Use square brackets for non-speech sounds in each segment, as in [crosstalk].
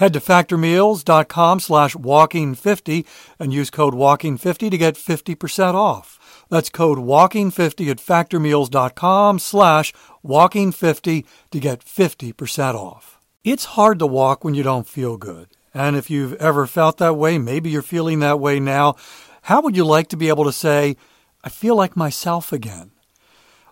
Head to factormeals.com slash walking50 and use code walking50 to get 50% off. That's code walking50 at factormeals.com slash walking50 to get 50% off. It's hard to walk when you don't feel good. And if you've ever felt that way, maybe you're feeling that way now, how would you like to be able to say, I feel like myself again?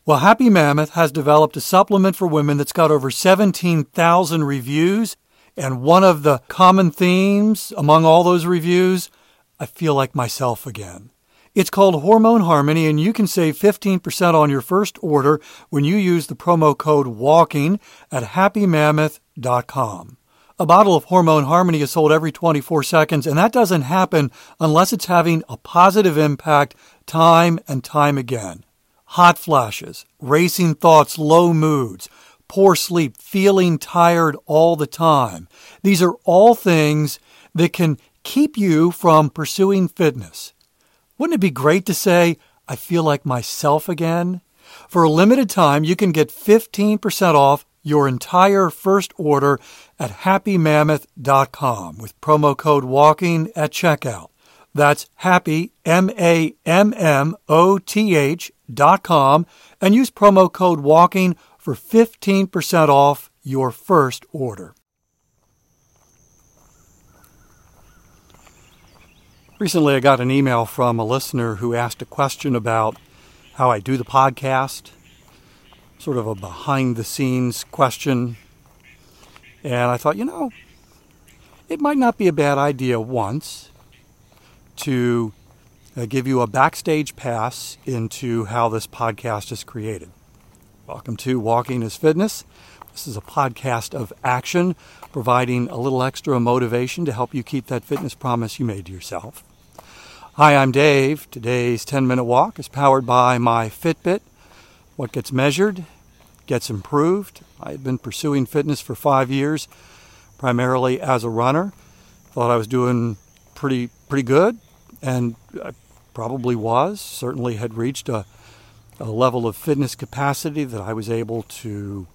Well, Happy Mammoth has developed a supplement for women that's got over 17,000 reviews and one of the common themes among all those reviews, I feel like myself again. It's called Hormone Harmony, and you can save 15% on your first order when you use the promo code WALKING at happymammoth.com. A bottle of Hormone Harmony is sold every 24 seconds, and that doesn't happen unless it's having a positive impact time and time again. Hot flashes, racing thoughts, low moods, poor sleep, feeling tired all the time. These are all things that can keep you from pursuing fitness. Wouldn't it be great to say, I feel like myself again? For a limited time, you can get 15% off your entire first order at happymammoth.com with promo code WALKING at checkout. That's happy, M A M M O T H dot com, and use promo code WALKING for 15% off your first order. Recently, I got an email from a listener who asked a question about how I do the podcast, sort of a behind the scenes question. And I thought, you know, it might not be a bad idea once to uh, give you a backstage pass into how this podcast is created. Welcome to Walking is Fitness. This is a podcast of action, providing a little extra motivation to help you keep that fitness promise you made to yourself. Hi, I'm Dave. Today's 10 minute walk is powered by my Fitbit. What gets measured gets improved. I've been pursuing fitness for five years, primarily as a runner. Thought I was doing pretty pretty good, and I probably was. Certainly had reached a, a level of fitness capacity that I was able to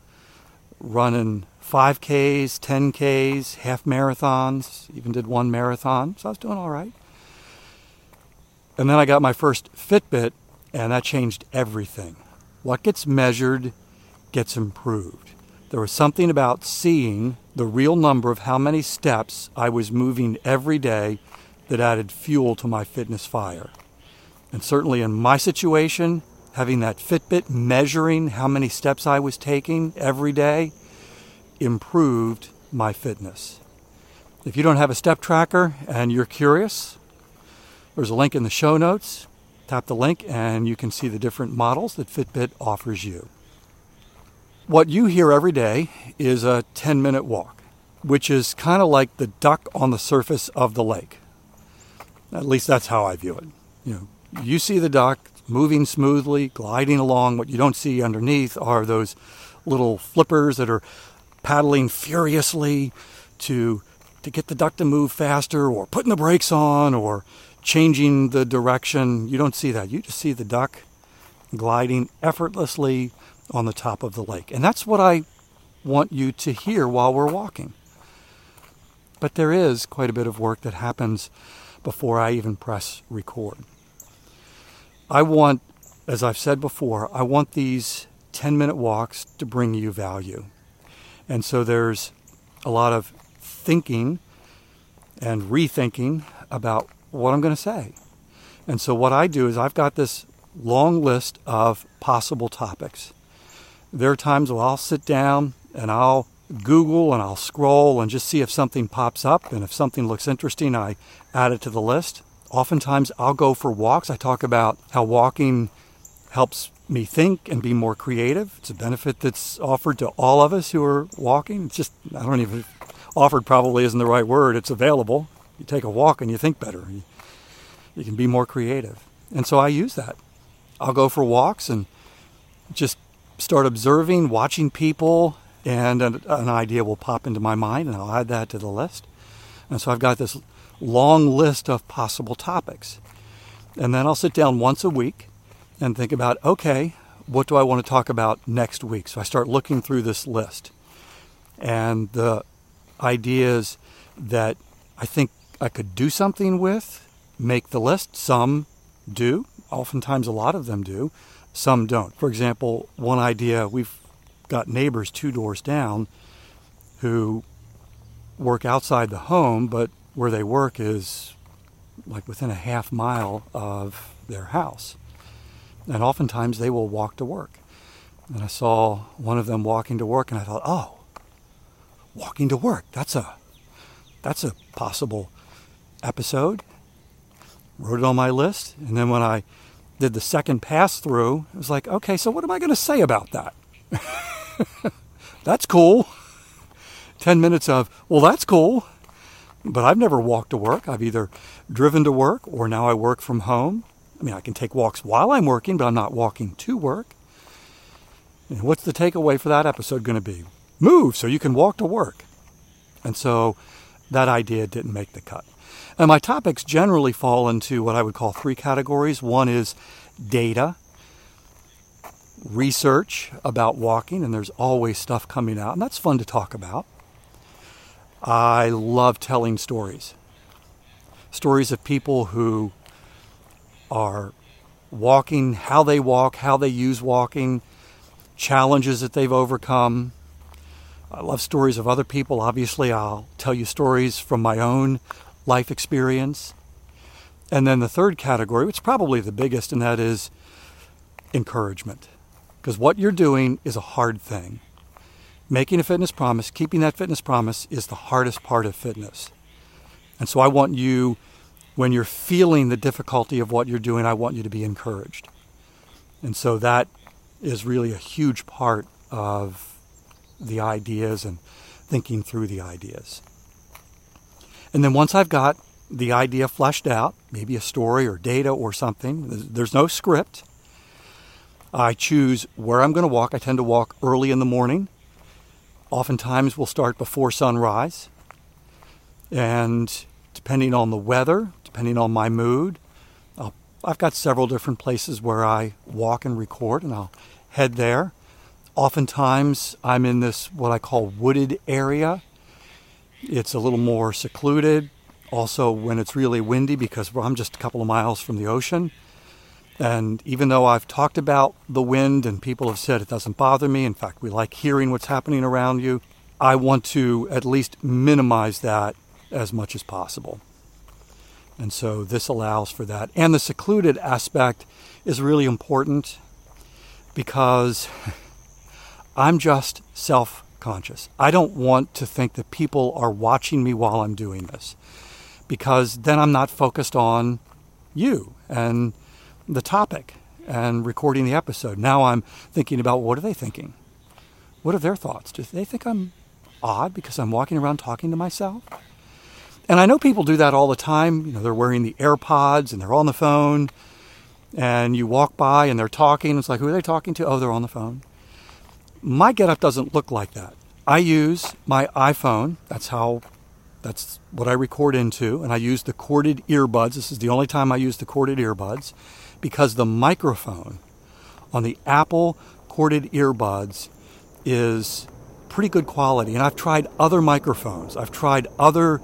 run in 5Ks, 10Ks, half marathons, even did one marathon. So I was doing all right. And then I got my first Fitbit, and that changed everything. What gets measured gets improved. There was something about seeing the real number of how many steps I was moving every day that added fuel to my fitness fire. And certainly in my situation, having that Fitbit measuring how many steps I was taking every day improved my fitness. If you don't have a step tracker and you're curious, there's a link in the show notes. Tap the link and you can see the different models that Fitbit offers you. What you hear every day is a 10 minute walk, which is kind of like the duck on the surface of the lake. At least that's how I view it. You know, you see the duck moving smoothly, gliding along. What you don't see underneath are those little flippers that are paddling furiously to to get the duck to move faster or putting the brakes on or changing the direction. You don't see that. You just see the duck gliding effortlessly on the top of the lake. And that's what I want you to hear while we're walking. But there is quite a bit of work that happens before I even press record. I want, as I've said before, I want these 10 minute walks to bring you value. And so there's a lot of thinking and rethinking about what I'm going to say. And so what I do is I've got this long list of possible topics. There are times where I'll sit down and I'll Google and I'll scroll and just see if something pops up. And if something looks interesting, I add it to the list. Oftentimes, I'll go for walks. I talk about how walking helps me think and be more creative. It's a benefit that's offered to all of us who are walking. It's just, I don't even, offered probably isn't the right word. It's available. You take a walk and you think better. You, you can be more creative. And so I use that. I'll go for walks and just start observing, watching people, and an, an, idea will pop into my mind, and I'll add that to the list. And so I've got this long list of possible topics. And then I'll sit down once a week and think about okay, what do I want to talk about next week? So I start looking through this list. And the ideas that I think I could do something with make the list. Some do, oftentimes, a lot of them do, some don't. For example, one idea we've got neighbors two doors down who work outside the home, but where they work is like within a half mile of their house. And oftentimes they will walk to work. And I saw one of them walking to work and I thought, oh, walking to work, that's a that's a possible episode. Wrote it on my list. And then when I did the second pass through, it was like, okay, so what am I going to say about that? [laughs] that's cool. [laughs] 10 minutes of, well, that's cool. But I've never walked to work. I've either driven to work or now I work from home. I mean, I can take walks while I'm working, but I'm not walking to work. And what's the takeaway for that episode going to be? Move so you can walk to work. And so that idea didn't make the cut. And my topics generally fall into what I would call three categories. One is data, research about walking, and there's always stuff coming out, and that's fun to talk about. I love telling stories stories of people who are walking, how they walk, how they use walking, challenges that they've overcome. I love stories of other people. Obviously, I'll tell you stories from my own life experience. And then the third category, which is probably the biggest, and that is encouragement. Because what you're doing is a hard thing. Making a fitness promise, keeping that fitness promise is the hardest part of fitness. And so I want you, when you're feeling the difficulty of what you're doing, I want you to be encouraged. And so that is really a huge part of the ideas and thinking through the ideas. And then once I've got the idea fleshed out, maybe a story or data or something, there's no script. I choose where I'm going to walk. I tend to walk early in the morning. Oftentimes, we'll start before sunrise. And depending on the weather, depending on my mood, I'll, I've got several different places where I walk and record, and I'll head there. Oftentimes, I'm in this what I call wooded area. It's a little more secluded. Also, when it's really windy, because I'm just a couple of miles from the ocean, and even though I've talked about the wind and people have said it doesn't bother me, in fact, we like hearing what's happening around you, I want to at least minimize that as much as possible. And so this allows for that. And the secluded aspect is really important because [laughs] I'm just self conscious. I don't want to think that people are watching me while I'm doing this because then I'm not focused on you and the topic and recording the episode. Now I'm thinking about what are they thinking? What are their thoughts? Do they think I'm odd because I'm walking around talking to myself? And I know people do that all the time. You know, they're wearing the AirPods and they're on the phone, and you walk by and they're talking. It's like, who are they talking to? Oh, they're on the phone. My getup doesn't look like that. I use my iPhone. That's how that's what I record into, and I use the corded earbuds. This is the only time I use the corded earbuds because the microphone on the Apple corded earbuds is pretty good quality. And I've tried other microphones, I've tried other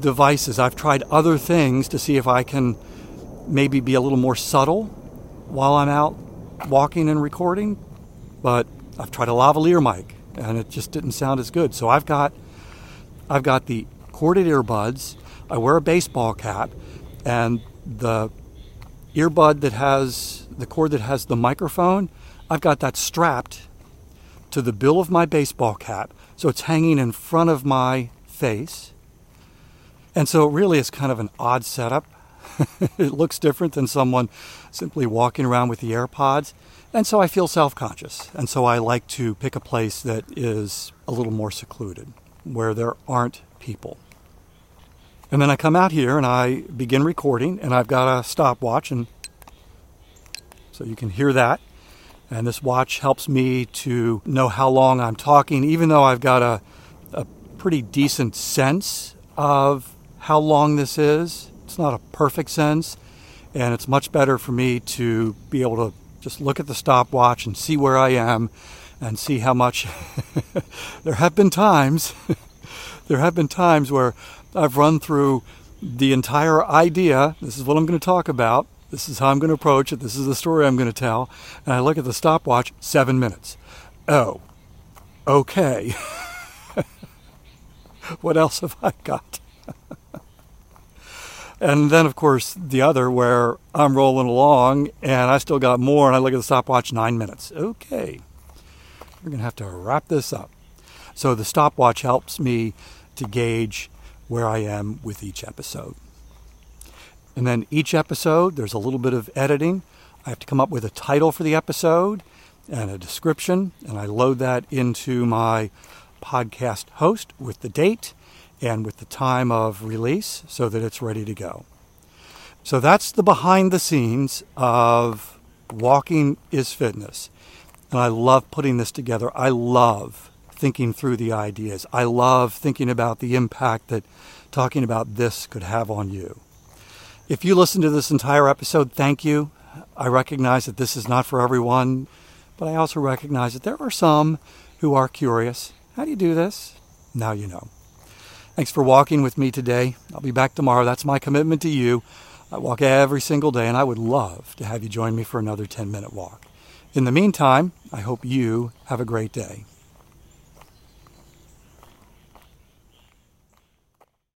devices, I've tried other things to see if I can maybe be a little more subtle while I'm out walking and recording. But I've tried a lavalier mic and it just didn't sound as good. So I've got I've got the corded earbuds. I wear a baseball cap, and the earbud that has the cord that has the microphone, I've got that strapped to the bill of my baseball cap. So it's hanging in front of my face. And so it really it's kind of an odd setup. [laughs] it looks different than someone simply walking around with the AirPods. And so I feel self conscious. And so I like to pick a place that is a little more secluded, where there aren't people. And then I come out here and I begin recording, and I've got a stopwatch, and so you can hear that. And this watch helps me to know how long I'm talking, even though I've got a, a pretty decent sense of how long this is. It's not a perfect sense, and it's much better for me to be able to just look at the stopwatch and see where I am and see how much. [laughs] there have been times, [laughs] there have been times where I've run through the entire idea. This is what I'm going to talk about. This is how I'm going to approach it. This is the story I'm going to tell. And I look at the stopwatch, seven minutes. Oh, okay. [laughs] what else have I got? [laughs] and then, of course, the other where I'm rolling along and I still got more, and I look at the stopwatch, nine minutes. Okay, we're going to have to wrap this up. So the stopwatch helps me to gauge where I am with each episode. And then each episode, there's a little bit of editing. I have to come up with a title for the episode and a description, and I load that into my podcast host with the date and with the time of release so that it's ready to go. So that's the behind the scenes of Walking is Fitness. And I love putting this together. I love thinking through the ideas. I love thinking about the impact that talking about this could have on you. If you listen to this entire episode, thank you. I recognize that this is not for everyone, but I also recognize that there are some who are curious. How do you do this? Now you know. Thanks for walking with me today. I'll be back tomorrow. That's my commitment to you. I walk every single day, and I would love to have you join me for another 10 minute walk. In the meantime, I hope you have a great day.